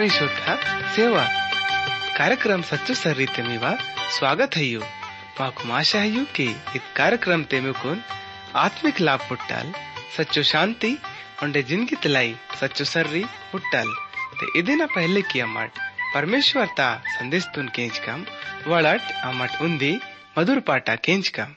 साखरी श्रोता, सेवा। कार्यक्रम सच्चो सर्री तेमी मेवा स्वागत है यू। माँ कुमाशा है यू के इत कार्यक्रम ते में कुन आत्मिक लाभ पुट्टल, सच्चो शांति उन्हें ज़िंदगी तलाई सच्चो सर्री पुट्टल। ते इदिना पहले किया मर्ट परमेश्वर ता संदेश तुन केंच कम, वालट अमर्ट उन्दी मधुर पाटा केंच कम।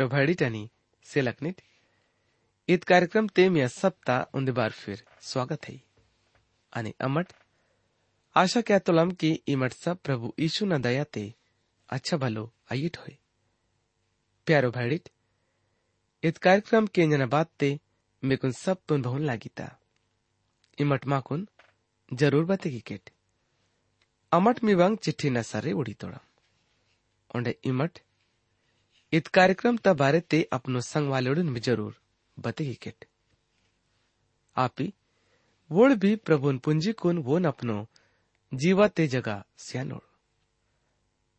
प्यारो भाडीटानी सेलकनीट इत कार्यक्रम तेम या सप्ताह उन बार फिर स्वागत है। आणि अमट, आशा क्या तुलम की इमट सब प्रभु यीशु न दया ते अच्छा भलो आइट होए। प्यारो भाडीट इत कार्यक्रम के जन बात ते मेकुन सब तुन बहुन लागिता। इमट माकुन ज़रूर बते केट। अमट मी वंग चिट्ठी न सरे इत कार्यक्रम त बारे ते अपनो संग वाले में ज़रूर। बतेगी किट। आपी, वोड़ भी प्रभुन पुंजी कुन वोन अपनो जीवा ते जगा स्यानोड़।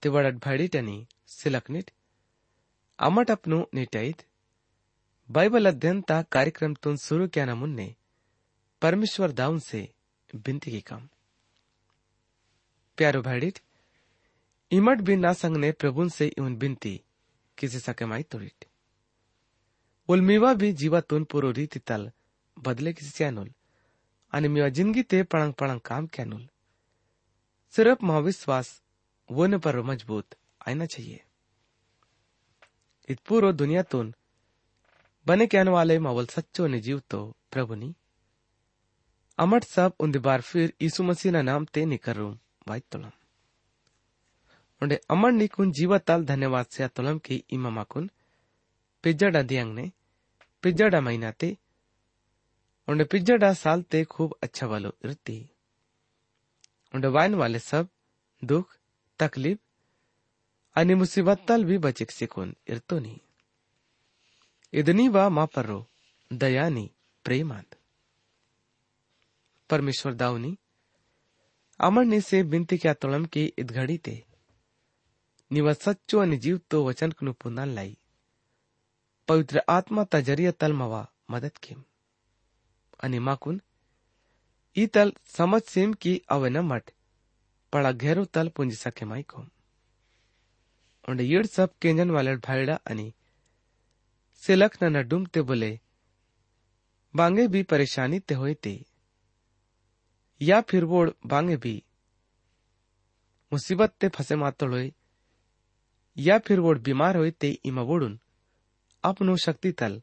ते वड़ट भाड़ी टनी सिलकनिट अमट अपनो निटाइत बाइबल अध्ययन ता कार्यक्रम तुन शुरू क्या न मुन्ने परमेश्वर दाउन से बिनती की काम। प्यारो भाड़िट, इमट भी ना संग ने प्रभुन से इवन बिनती किसी सके माई तोड़िट उलमीवा भी जीवातून पुरो रीति तल बदले किसी स्यानुल आणि मीवा ज़िंदगी ते पळंग पळंग काम क्यानुल सिर्फ़ महाविश्वास वोने पर मज़बूत आना चाहिए। इत पूरो दुनियातून बने क्यान वाले मावल सच्चो ने जीव तो प्रभु नी। अमट सब उन बार फिर यीशु मसीह नाम ते निकरू, वाई तुलम। अमर निकुन जीवताल धन्यवाद से तुलम की इमामाकुन, पिज्जाडा दियांग ने पिज्जाडा महीना ते उंडे पिज्जाडा साल ते खूब अच्छा वालो इरती उंडे वाइन वाले सब, दुख, तकलीफ़ आणि मुसीबतल भी बचिक सिकून इरतो नी इदनी वा मा दयानी, प्रेमांत। परमेश्वर दावनी अमरनी से बिनती क्या तुलम की इदघड़ी ते निवा सच्चो आणि जीवतो वचन कनु पुनान लाई पवित्र आत्मा ता ज़रिया तल मवा मदद किम। आणि माकुन, ई तल समझ सेम की अवे न मट पड़ा घेरो तल पुंज सके माई को उंडे येड सब केंजन वाले भाईड़ा अनि सिलक न नडुम ते बोले, बांगे भी परेशानी ते होए ते। या फिर वोड़ बांगे भी, मुसीबत ते फसे मातोड़ होए या फिर वोड़ बीमार होए ते इमा वोड़ुन। अपनो शक्ति तल।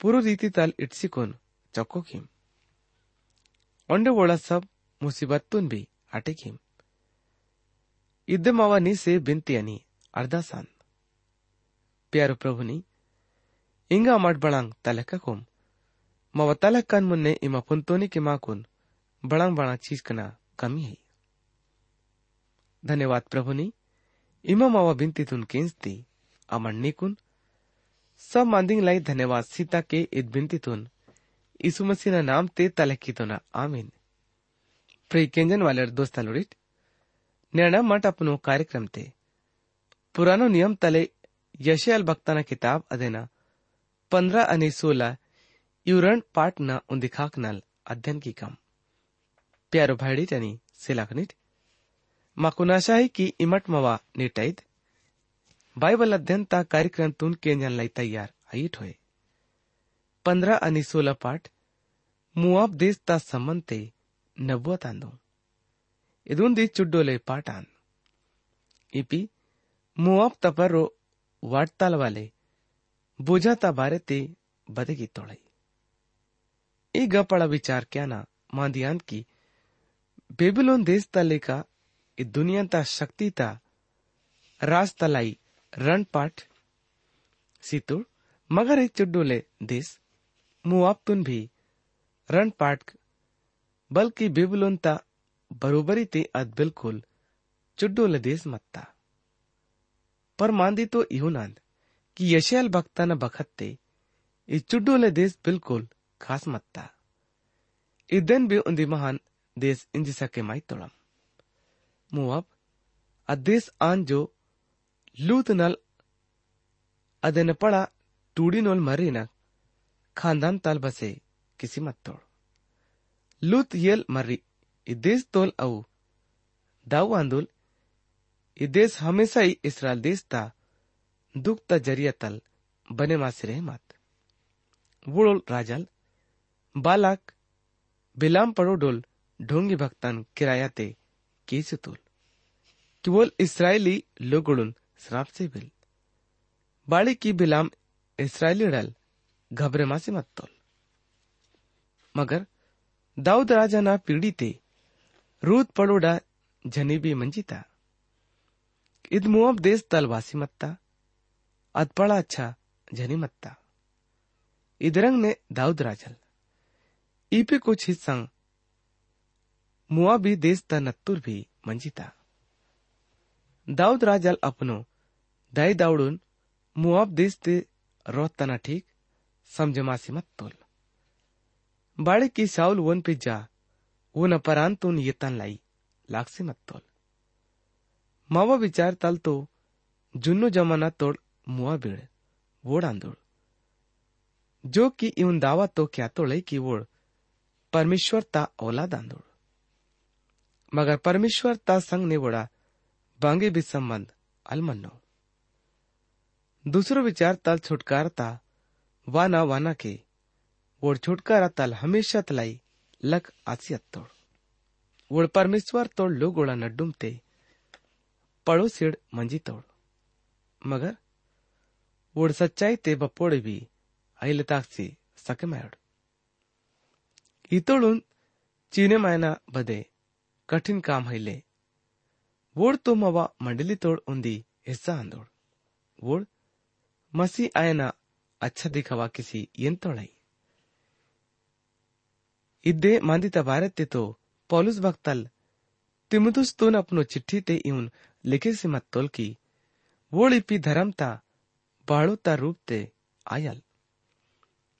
पूर्व रीति तल इट्सिकोन चौको खीम। ओंडे वोड़ा सब मुसीबतुन भी आटे खीम। इद्दे मावा नी से बिनती अनि अर्दासान प्यारो प्रभु नी, इंगा मट बड़ांग तलका कुम। मावा तलकन मुन्ने इमा पुंतोनी के माकुन बड़ांग बड़ा चीज़ कना कमी है। धन्यवाद प्रभु नी। इमा मावा बिनती तुन केंसती अमर निकुन, सब मांदिंग लाई धन्यवाद सीता के id बिंतितून यीशु मसीह ना नाम ते तलकितोना आमीन। प्रिय केंजन वाले दोस्त लुड़िट निर्णय मठ अपनो कार्यक्रम ते। पुरानो नियम तले यशयाल भक्ताना किताब अदेना पंद्रह आणि सोलह युरण पाठ न उंदिखाक नल अध्ययन की कम। प्यारो भाईडिट आणि सिलाकनिट मकुनाशाही की इमट मवा निटैद बाइबल अध्ययन ता कार्यक्रम तुन के जन लाई तैयार, आईट होए। पंद्रह अनि सोलह पाठ, मुआब देश ता संबंध ते नबुआ तांदो इदून दी चुड्डोले पाठ आन। इपी मुआब तपर रो वाटताल वाले बोझा ता बारे ते बदेगी तोड़ाई ई गपड़ा विचार क्या ना मांदियान की बेबीलोन देश तले का इ दुनियांता शक्तीता राज तलाई रणपाट सीतुड़ मगर एक चुड्डोले देश मुआबतुन भी रणपाट बल्कि बेबीलोन ता बरोबरी ते अद बिल्कुल चुड्डोले देश मत्ता पर मांदी तो इहुनांद कि यशयाल भक्ताना बखत्ते ಈ ಚುಡ್ಡೋಲೆ ದೇಶ ಬಿಲ್ಕುಲ್ ಖಾಸ್ ಮತ್ತ ಇದನ್ ಬಿ ಉಂದಿ ಮಹಾನ್ ದೇಶ ಇಂಜಿಸಕ್ಕೆ ಮೈತೊಳಂ ಮುವಾಬ್ ಆ ದೇಶ ಆನ್ ಜೋ ಲೂತ್ ನಲ್ ಅದನ್ನ ಪಡ ಟೂಡಿನೋಲ್ ಮರಿನ खानदान ताल बसे किसी मत तोड़ लूत येल मर्री ई देश तोल अऊ दाऊ आंदोल ई देश हमेशा ही इसराइल देश ता दुख ता जरिया तल बने मासे रहे मत वुड़ोल राजल बालक बिलाम पड़ो डोल ढोंगी भक्तन किराया ते इसराइली लोगुड़ुन श्राप से बिल। बाड़ी की बिलाम इसराइली डल, घबरे मासी मत तोल मगर दाऊद राजा ना पीढ़ी रूत पड़ोडा जनीबी मंजिता। इद मुआब देश तलवासी मत्ता अद अच्छा जनी मत्ता। इदरंग ने दाऊद राजल। ईपे कुछ हिस्सा मुआबी देश ता नत्तुर भी मंजिता। दाऊद राजल अपनो दाई दावडून मुआब देश ते रोतना ठीक समझमासी मत तोल। बाड़े की साउल वन पे जा वन अपरांतून येतान लाई लागसी मत तोल। मावा विचार ताल तो जुन्नो जमाना तोड मुआ बीड़ वोड आंदोळ जो कि इवन दावा तो क्या तोड़ई की वोड परमेश्वर ता औलाद आंदोळ मगर परमेश्वर ता संग निवडा बांगे भी संबंध अलमनो दूसरो विचार तल छुटकार ता, वाना वाना के। वो छुटकारा तल हमेशा तलाई लक आसियत तोड़। वो परमेश्वर तोड़ लो गोड़ा न डूमते पड़ोसिड मंजी तोड़। मगर वो सच्चाई ते बपोड़े भी आइल ताक्षी सके मैड इतोड़ चीने मायना बदे ಕಠಿನ್ ಕಾಮ್ ಹೈಲೆ वोड तो मवा मंडली तोड उंदी हिस्सा अंदोड वोड मसी आयना अच्छा दिखावा किसी यंतोड़ई इद्दे मांदी तबारत तो पौलुस भक्तल तिमुतुस तोन अपनो चिट्ठी ते इउन लिखे से मत तोल की वोड़ इपी धर्मता बाळोता रूप ते आयल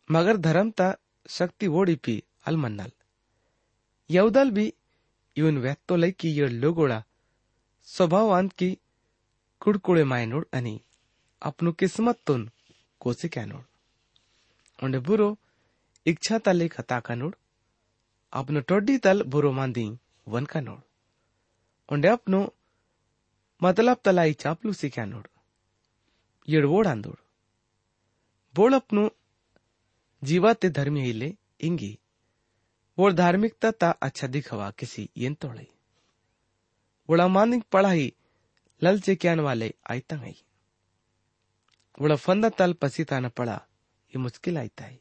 मगर धर्मता शक्ति वोडिपी ಅಲ್ಮನ್ನಲ್ ಯೌದಲ್ ಬಿ ಇವನ್ ವ್ಯಕ್ತೊಲೈಕಿ ಏಳ್ ಲೋಗೋಳ स्वभावांत की कुडकुळे मायनोड आणि आपणू किस्मत तोन कोसी कॅनोड उंडे बुरो इच्छा तले खता कानोड आपनो टोड्डी तल बुरो मांदी वन कानोड उंडे आपनो मतलब तलाई चापलूसी कॅनोड येड वोड आंदोड बोळ आपनो जीवा ते धर्मी हिले इंगी वो धार्मिकता ता अच्छा दिखवा किसी वड़ा मानिक पढ़ाई ललचे क्यान वाले है वड़ा फंदा तल पसीता न पड़ा, ये मुश्किल आयता है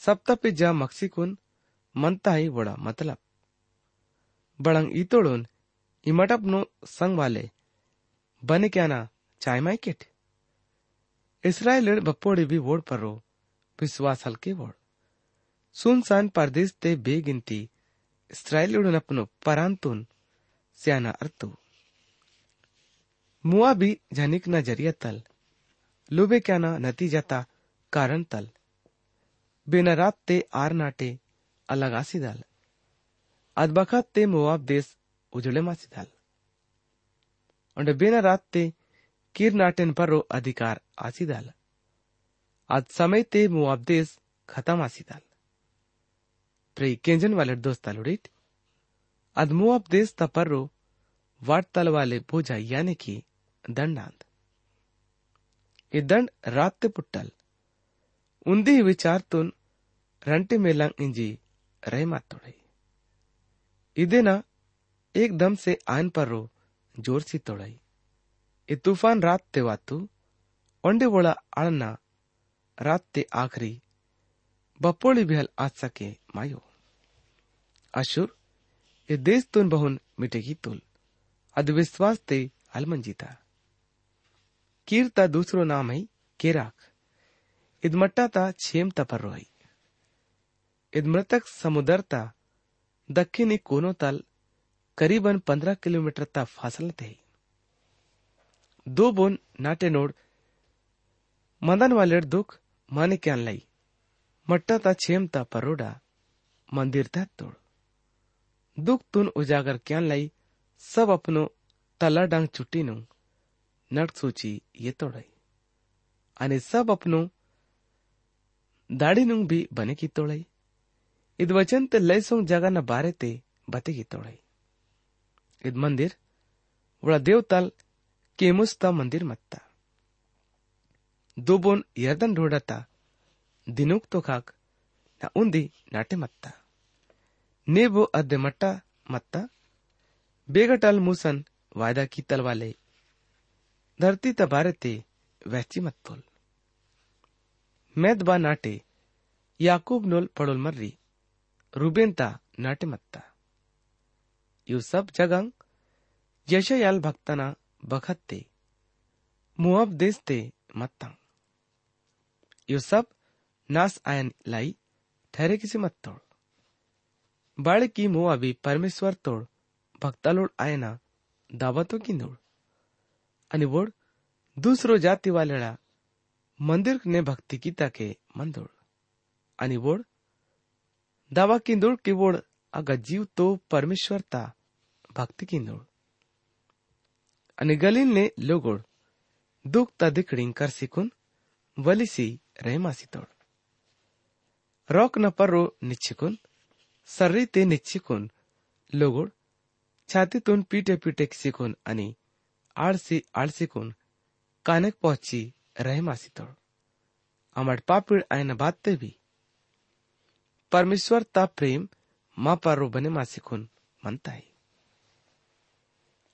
सप्ता पे जा मक्सिकुन मनता है वड़ा मतलब। बड़ंग इतोड़ुन इमटपनो संग वाले, बने क्या ना चाय माइकेट इसराइल बप्पोड़े भी वोड़ परो, विश्वास हल्के वोड़ सुनसान परदेश ते बेगिनती इस्रायलीडून अपनो परांतून स्याना अर्थू। मुआ भी झनिक न ज़रिया तल, लुबे क्या ना नतीजाता कारण तल। बेना रात ते आर नाटे अलग आसी दाल, अदबखत ते मुआब देश उजड़े मासी दाल। और बेना रात ते कीर नाटेन परो अधिकार आसी दाल, आज समय ते मुआब देश खत्म आसी दाल। ಪ್ರೀ ಕೆಂಜನ್ ವಾಲೆಡ್ ದೋಸ್ತಾಲುಡಿಟ್ ಅದ್ ಮೂವಪ್ ದೇಸ್ ತಪರ್ರು ವಾಟ್ತಲ್ ವಾಲೆ ಪೂಜಾ ಯಾನೆ की दंडांत ये दंड रात पुट्टल उंदी विचारतून ರಂಟಿ ಮೇಲಂಗ್ ಇಂಜಿ ರೈ ಮಾತೋಡೈ ಇದೇನ एकदम से आन पर रो जोर सी तोड़ाई ये तूफान रात ते वातु ओंडे वोड़ा आड़ना रात ते आखरी बपोळी बिहल आज सके मायो अशुर ये देश तुन बहुन मिटेगी तुल। अद ते अलमंजीता। कीरता दूसरो नाम है केराक। इद मट्टाता छेम तपर है इद मृतक समुदरता दक्षिणी कोनो तल करीबन पंद्रह किलोमीटर ता फासला थे दो बोन नाटे नोड मदन वाले दुख माने क्या लाई। मट्टा ता छेम ता परोडा मंदिर ता तोड़। दुख तुन उजागर क्या लाई, सब अपनो तला डांग चुट्टी नु। नट सूची ये तोड़ाई। आणि सब अपनो दाढ़ी नुंग भी बने की तोड़ाई। इद वचन ते लैसोंग जगह न बारे ते बते की तोड़ाई। इद मंदिर, वड़ा देवताल केमुस्ता मंदिर मत्ता। दो बोन यर्दन ढोड़ता दिनुक तो खाक, न उंदी नाटे मत्ता। नेबो अद्यमट्टा मत्ता। बेगटल मूसन वायदा की तलवाले धरती तबारे ते वहची मत तोल मैदबा नाटे, याकूब नोल पड़ोल मर्री। रूबेनता नाटे मत्ता। यु सब जगंग, यशयाल भक्तना बखत्ते मुआब देश ते मत्ता। यु सब नास आयन लाई, ठहरे किसी मत तोड़। ಬಾಳಕಿ ಮೂವಾಬಿ ಪರಮೇಶ್ವರ್ ತೋಡ್ ಭಕ್तालोड आयना दाबातो की नोड. आणि वोड जाति वाले मंदिर ने भक्ति की ताके मंदोड आणि वोड, दावा किंदोळ की वोड अगा जीव तो परमेश्वर ता, भक्ति की नोड़. आणि गलीन ने लोगोड, दुख ता दिकडिंग कर सिकुन वलिसी रहमासी तोड. रोक न पर रो निच्छिकुन सर्री ते निच्छिकून लोगोड छातीतून पिटे पिटे शिकून आणि आळसी आळसिकून कानेक पोहची रहमासी तोड. आमाड पापीड आयन बात बी परमेश्वर ता प्रेम मापारो बने मासिकून म्हणताय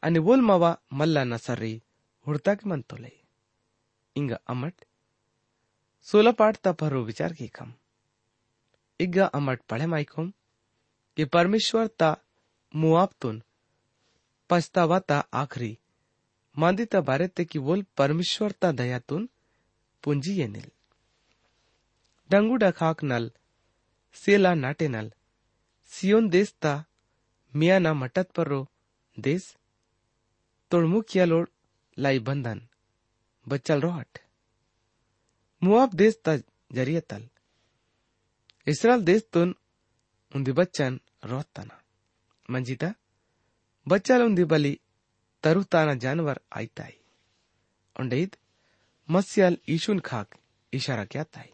आणि बोल मावा मल्ला नसरी हुडताक म्हणतोले. इंग अमट सोला पाठ ता परो विचार की कम इग्गा अमट पढ़े माइकोम कि परमेश्वर ता मुआबतून पछतावाता आखरी। मांदिता बारे ते की बोल परमेश्वर ता दयातून पुंजी येनेल डंगुडा खाक नल, सेला नाटेनल सियोन देस्ता मियाना मटत पर्रो देश। तोड़मुखिया लोड लाई बंधन, बच्चल रोहट मुआब देश ता जरियतल इसराल देश तुन, उन्दी बच्चन मंजिता बच्चल उन्दी बली तरुताना जानवर आईताई उंडईद मस्यल ईशुन खाक इशारा क्या ताई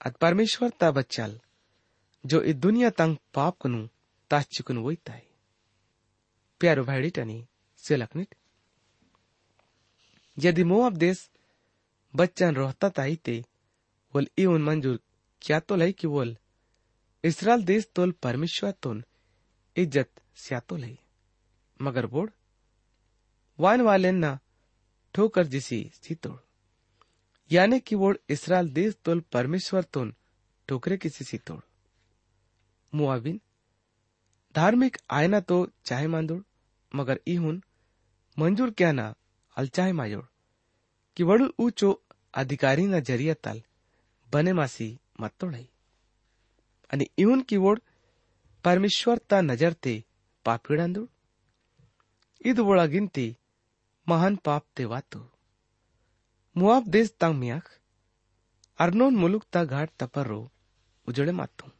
अत परमेश्वर ता बच्चल जो ई दुनिया तंग पाप कनु ताश्चिकुन वोइताय प्यारो भाईडिटनी सेलकनिट यदि मोअब देश बच्चन रोहता ताईते वोल इवन मंजूर क्या तो लई कि इसराइल देश तोल परमेश्वर तोन, इज़्ज़त स्यातो लई। मगर बोड वाले ना ठोकर जिसी सीतोड़। यानी कि वोड इसराइल देश तोल परमेश्वर तोन ठोकरे किसी सीतोड़। मुआविन, धार्मिक आयना तो चाहे मांदुड़, मगर इहुन मंजूर क्या ना अल चाहे मायोड़। कि वडु ऊंचो अधिकारी ना ज़रिया तल, बने मासी मत्तोड़ई आणि इहुन की वोड परमेश्वर ता नज़र ते पापीडांदुड़ इद वोळा गिनती महान पाप ते वातो. मुआब देश तांग मियाख अर्नोन मुलुक ता घाट तपरो उजड़े मातू.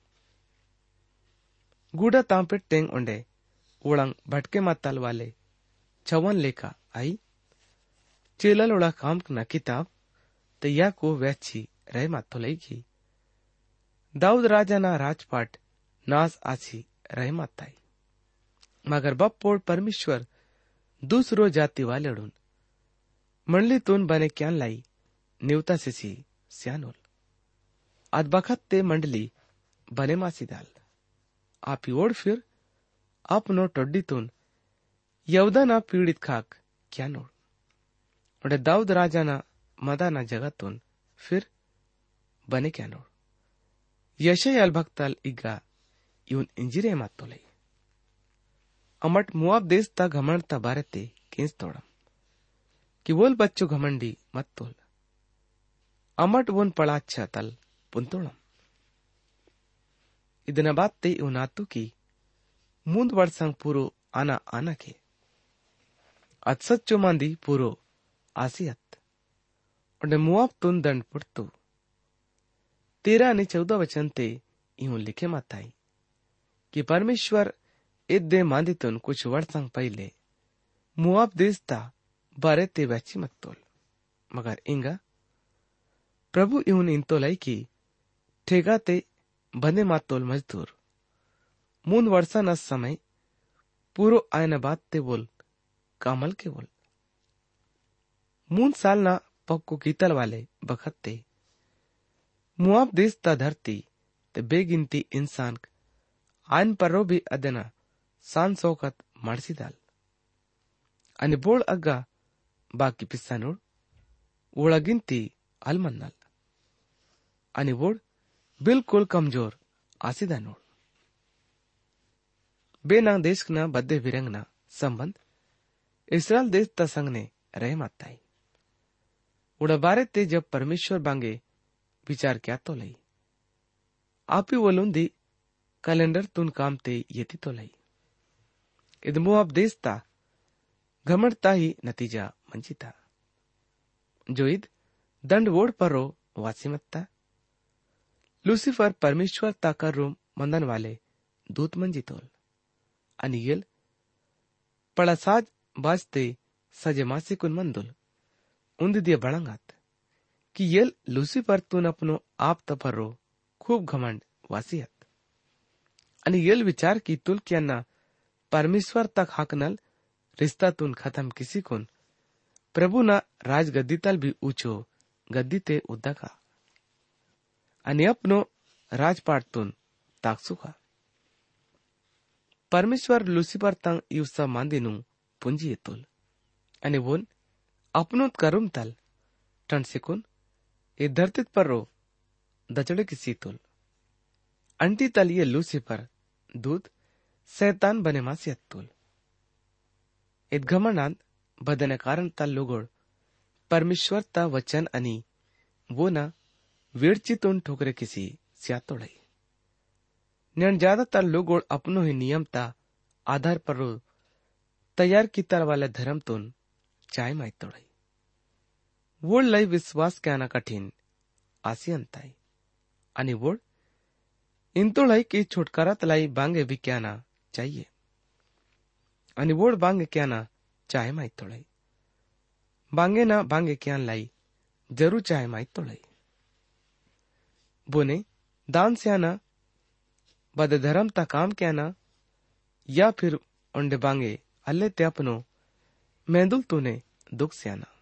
गूढ़ा तांपेट टेंग ओंडे उड़ंग भटके माताल वाले, छवन लेखा आई चेलल उड़ा काम न किताब तो या को वैची रह माथो लेगी राजा ना राजपाट नास आसी रह माताई मगर बप्पोड परमेश्वर दूसरो जाति वालेडून मंडलीतून बने क्यान लाई निवता सिसी स्यानोल। आज बखत ते मंडली बने मासी दाल। आप ओढ फिर आपनो टोड्डीतून यवदाना पीडित खाक क्या नोड और दाऊद राजाना मदाना जगातून फिर बने क्या नोड यशयाल भक्ताल इग्गा ಇವನ್ ಇಂಜಿರೆ ಮಾತ್ತೊಲೈ अमट मुआब देश ता घमंड ता बारे ते केंस तोड़म कि वोल बच्चो घमंडी मत तोल अमट वोन पड़ा अच्छा तल पुंतोड़म ಇದನ್ನ ಬಾತ್ತೆ ಇವನಾತುಕಿ ಮುಂದ್ವಡ್ಸಂಗ್ ಪೂರೋ ಆನ ಆನಕೆ ಅತ್ಸಚ್ಚು ಮಂದಿ ಪೂರೋ आसियत और मुआब तुन दंड पुरतु तेरह ने चौदह वचन ते यूँ लिखे माताई, कि परमेश्वर इदे मांदी तुन कुछ वर्षंग पहले मुआब देश ता बारे ते वैची मत तोल। मगर इंगा, प्रभु यूँ इन तो लाई की ठेगा ते बने मातोल मजदूर। मून वर्षा न समय पूरो आयन बात ते बोल, कामल के बोल। मून साल ना पक्को कीतल वाले बखत ते मुआब देश ता धरती ते बेगिनती इंसान आयन परो भी अदना सान सौकत दाल। आणि बोळ अग्गा बाकी पिस्सा नोड ओळगिंती अल्मन्नल आणि वोड बिलकुल कमज़ोर आसिदा नोड बेना देशना बद्दे विरंगना संबंध। इसराइल देश ता संगने रह माताई उड़ा बारे ते जब परमेश्वर बांगे विचार क्या तो लई? आप ही वलुंदी कैलेंडर तुन काम ते येती तो लई. इद मुआब देश ता घमड़ता ही नतीजा मंचिता. जो ईद दंड वोड परो वासीमत्ता. लुसिफर परमेश्वर ताकर रूम मंदन वाले दूत मंजितोल आणि येल पळसाज बाजते सजे मासिकुन मंदुल. उंद दिए बळंगात कि येल लुसिफर तून अपनो आप तपरो खूप घमंड, वासियत। आणि येल विचार की तुल्क यांना परमेश्वर तक हाकनल रिश्तातून खत्म किसी कुन। प्रभु ना राजगद्दीतल भी ऊंचो, गद्दी ते उद्दका आणि अपनो राजपाटतून ताकसुका परमेश्वर लुसिफर तंग इवसा मांदिनु पुंजी येतोल आणि वोन अपनोत करुम तल टणसिकुन धरती पर रो, दचड़े की सीतोल। अंटी तल ये लूसीफर दूध सैतान बने मासी अत्तोल इत बदने कारण तल लोगोड, परमेश्वर ता वचन आणि वो ना वेड़चितोन ठोकरे किसी स्यातोड़ई न्यण ज़्यादातर लोगोड अपनो ही नियमता आधार पर रो, तैयार कितार वाले धर्म तुन, चाय माई तोड़ई वोड लई विश्वास कहना कठिन आसियंताई आणि वोड इंतोळई की छुटकारा तलाई बांगे विक्याना चाहिए। आणि वोड बांगे क्याना चाय माई तोड़ई। बांगे ना बांगे क्यान लाई ज़रूर चाहे माई तोड़ई। बोने, दान से आना बद धर्म ता काम क्या ना या फिर उंडे बांगे अल्ले ते अपनो मेंदुल तूने दुख स्याना। बहु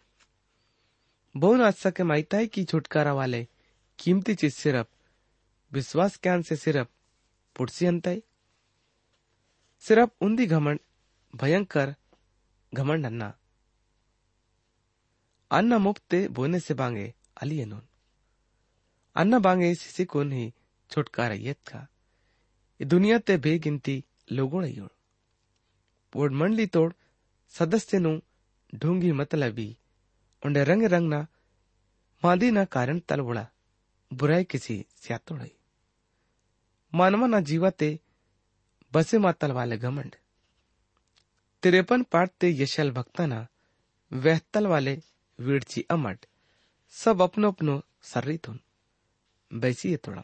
आज सके माइता है कि छुटकारा वाले कीमती चीज सिर्फ विश्वास ज्ञान से सिर्फ पुटसी अंताई सिर्फ उन्दी घमंड भयंकर घमंड अन्ना अन्ना मुक्ते बोने से बांगे अलियनोन अन्ना बांगे सिसी कोन ही छुटकारा येत का दुनिया ते ಬೇಗಿಂತಿ ಲೋಗೋಳಯ್ಯೋಳು ಓಡ್ ಮಂಡ್ಲಿ ತೋಡ್ ಸದಸ್ಯನು ढूंगी मतलबी उंडे रंग रंग ना मादी ना कारण तलबुड़ा बुराई किसी स्यातोड़ई मानवा ना जीवा ते बसे मा तलवाले घमंड। तिरपन पाटते यशल भक्ताना वह तलवाले वीरची अमट सब अपनो अपनो सर्री थुन बैसी ये थोड़ा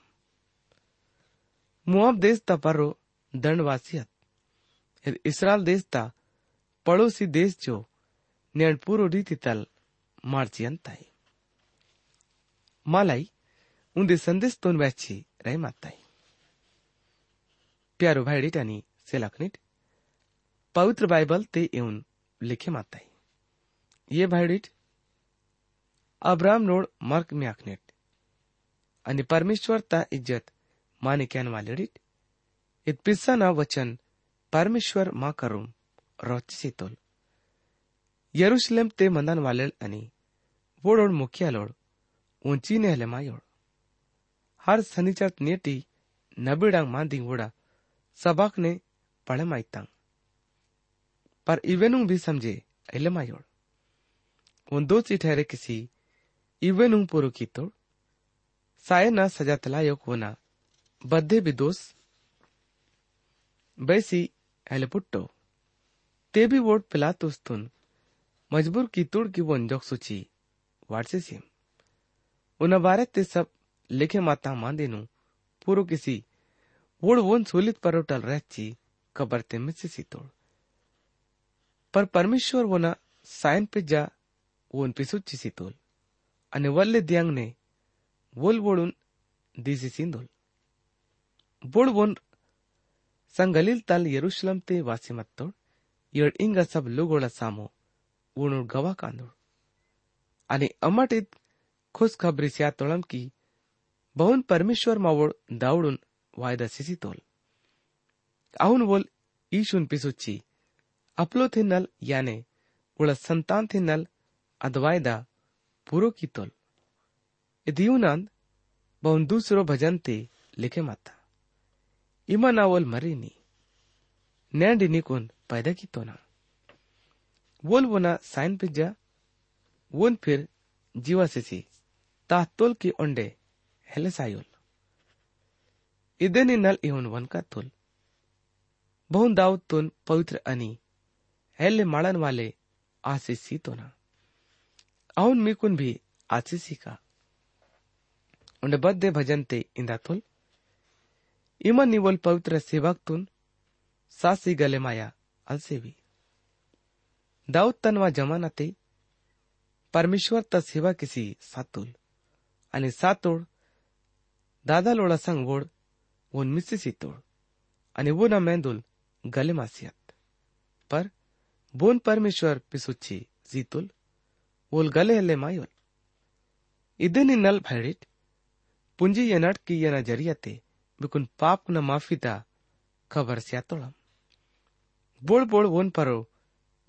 मुआब देश ता परो दंडवासियत इसराल देश ता पड़ोसी देश जो न्याणपुरो रीति तल मार्चियन्ताई मलाई उनले संदेश तोन्व्याची रैमाताई प्यारो भाई रिटानी से लखनिट पवित्र बाइबल ते एउन लिखे माताई। ये भाईडिट अब्राम रोड मर्क म्याकनेट अनि परमेश्वर ता इज़्ज़त माने क्यान वालेडिट इत पिस्सा न वचन परमेश्वर मा करूम रोचितोल ते मंदान वालेल आणि वोडोड मुखियालोड ऊंचीने हले मायोड हर सनीचर नेटी नबीडांग मांदिंग वोडा सबाक ने पढ़े माइतांग पर इवेनुंग भी समझे अले मायोड उन दो ची ठहरे किसी इवेनुंग पुरु की तोड़ साये ना सजा तलायोक होना बद्धे भी दोस्त बैसी हेलेपुट्टो ते भी वोट पिलातुस्तुन मजबूर की तुड़ की वो अंजोक सूची सिम उन बारे ते सब लेखे माता मांदेनु पूरो किसी वोड़ वोन सोलित पर टल रहची कबर ते मिसिसी तोड़। पर परमेश्वर वो ना साइन पे जा वो उन पिसुची सी तोल। अने वल्ले दियांग ने वोल वोड़ुन दीसी सिंदोल बोड़ वोन संगलील ताल यरुशलम ते वासी मत तोड़, यड़ इंगा सब लोगोड़ा सामो वोणुड गवा कांदोड आणि अमाटीत खुश खबरी स्या तोळम की बहुन परमेश्वर मावोड दावडून वायदा सिसी तोल आहून बोल ईशून पिसुच्ची अपलो थिन्नल याने उळ संतान थिन्नल अदवायदा પૂરો કીતોલ એ દીવનાંદ બહુ દૂસરો ભજન તે लिखे माता इमा नावल मरीनी नैंडी निकुन पैदा की तो वोल बोना साइन पिज्जा वोन फिर जीवा से wolbuna sainpija wonpir jiwasisi tahtolki onde helesayol नल इहुन वन का तोल। बहुन दाऊद तुन पवित्र अनि, हेले मालन वाले आशीषी तो ना आउन मिकुन भी आशिषी का। उन्हें बद्दे भजन ते इंदा तोल। इमा निवल पवित्र सेवक तुन, सासी गले माया अलसेवी दाऊद तनवा जमाना ते परमेश्वर त सेवा किसी सातुल। आणि सातोड दादा लोळा संग वोड वोन मिसिसी तोड आणि वो ना मेंदुल, गले मासियत। पर, बोन परमेश्वर पिसुच्ची जीतुल वोल गले हल्ले मायोल। इदनी नल भैडिट पुंजी येनट की येना जरियाते, बिकुन पाप न माफीता खबर स्या तोड़म बोड़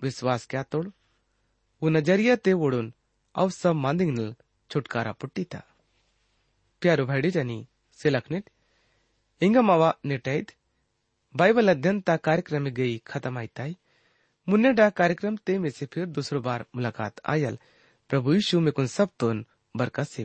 विश्वास क्या तोड़? वो नज़रिया ते वोडून अव सब मांदिंग छुटकारा पुट्टी था। प्यारो भाईडी जनी सिलखनित इंगा मावा निटैत बाइबल अध्ययन ता कार्यक्रम गई खत्म आई ताई। मुन्ने डा कार्यक्रम ते में से फिर दूसरो बार मुलाकात आयल। प्रभु यीशु में कुन सब तोन बरकत से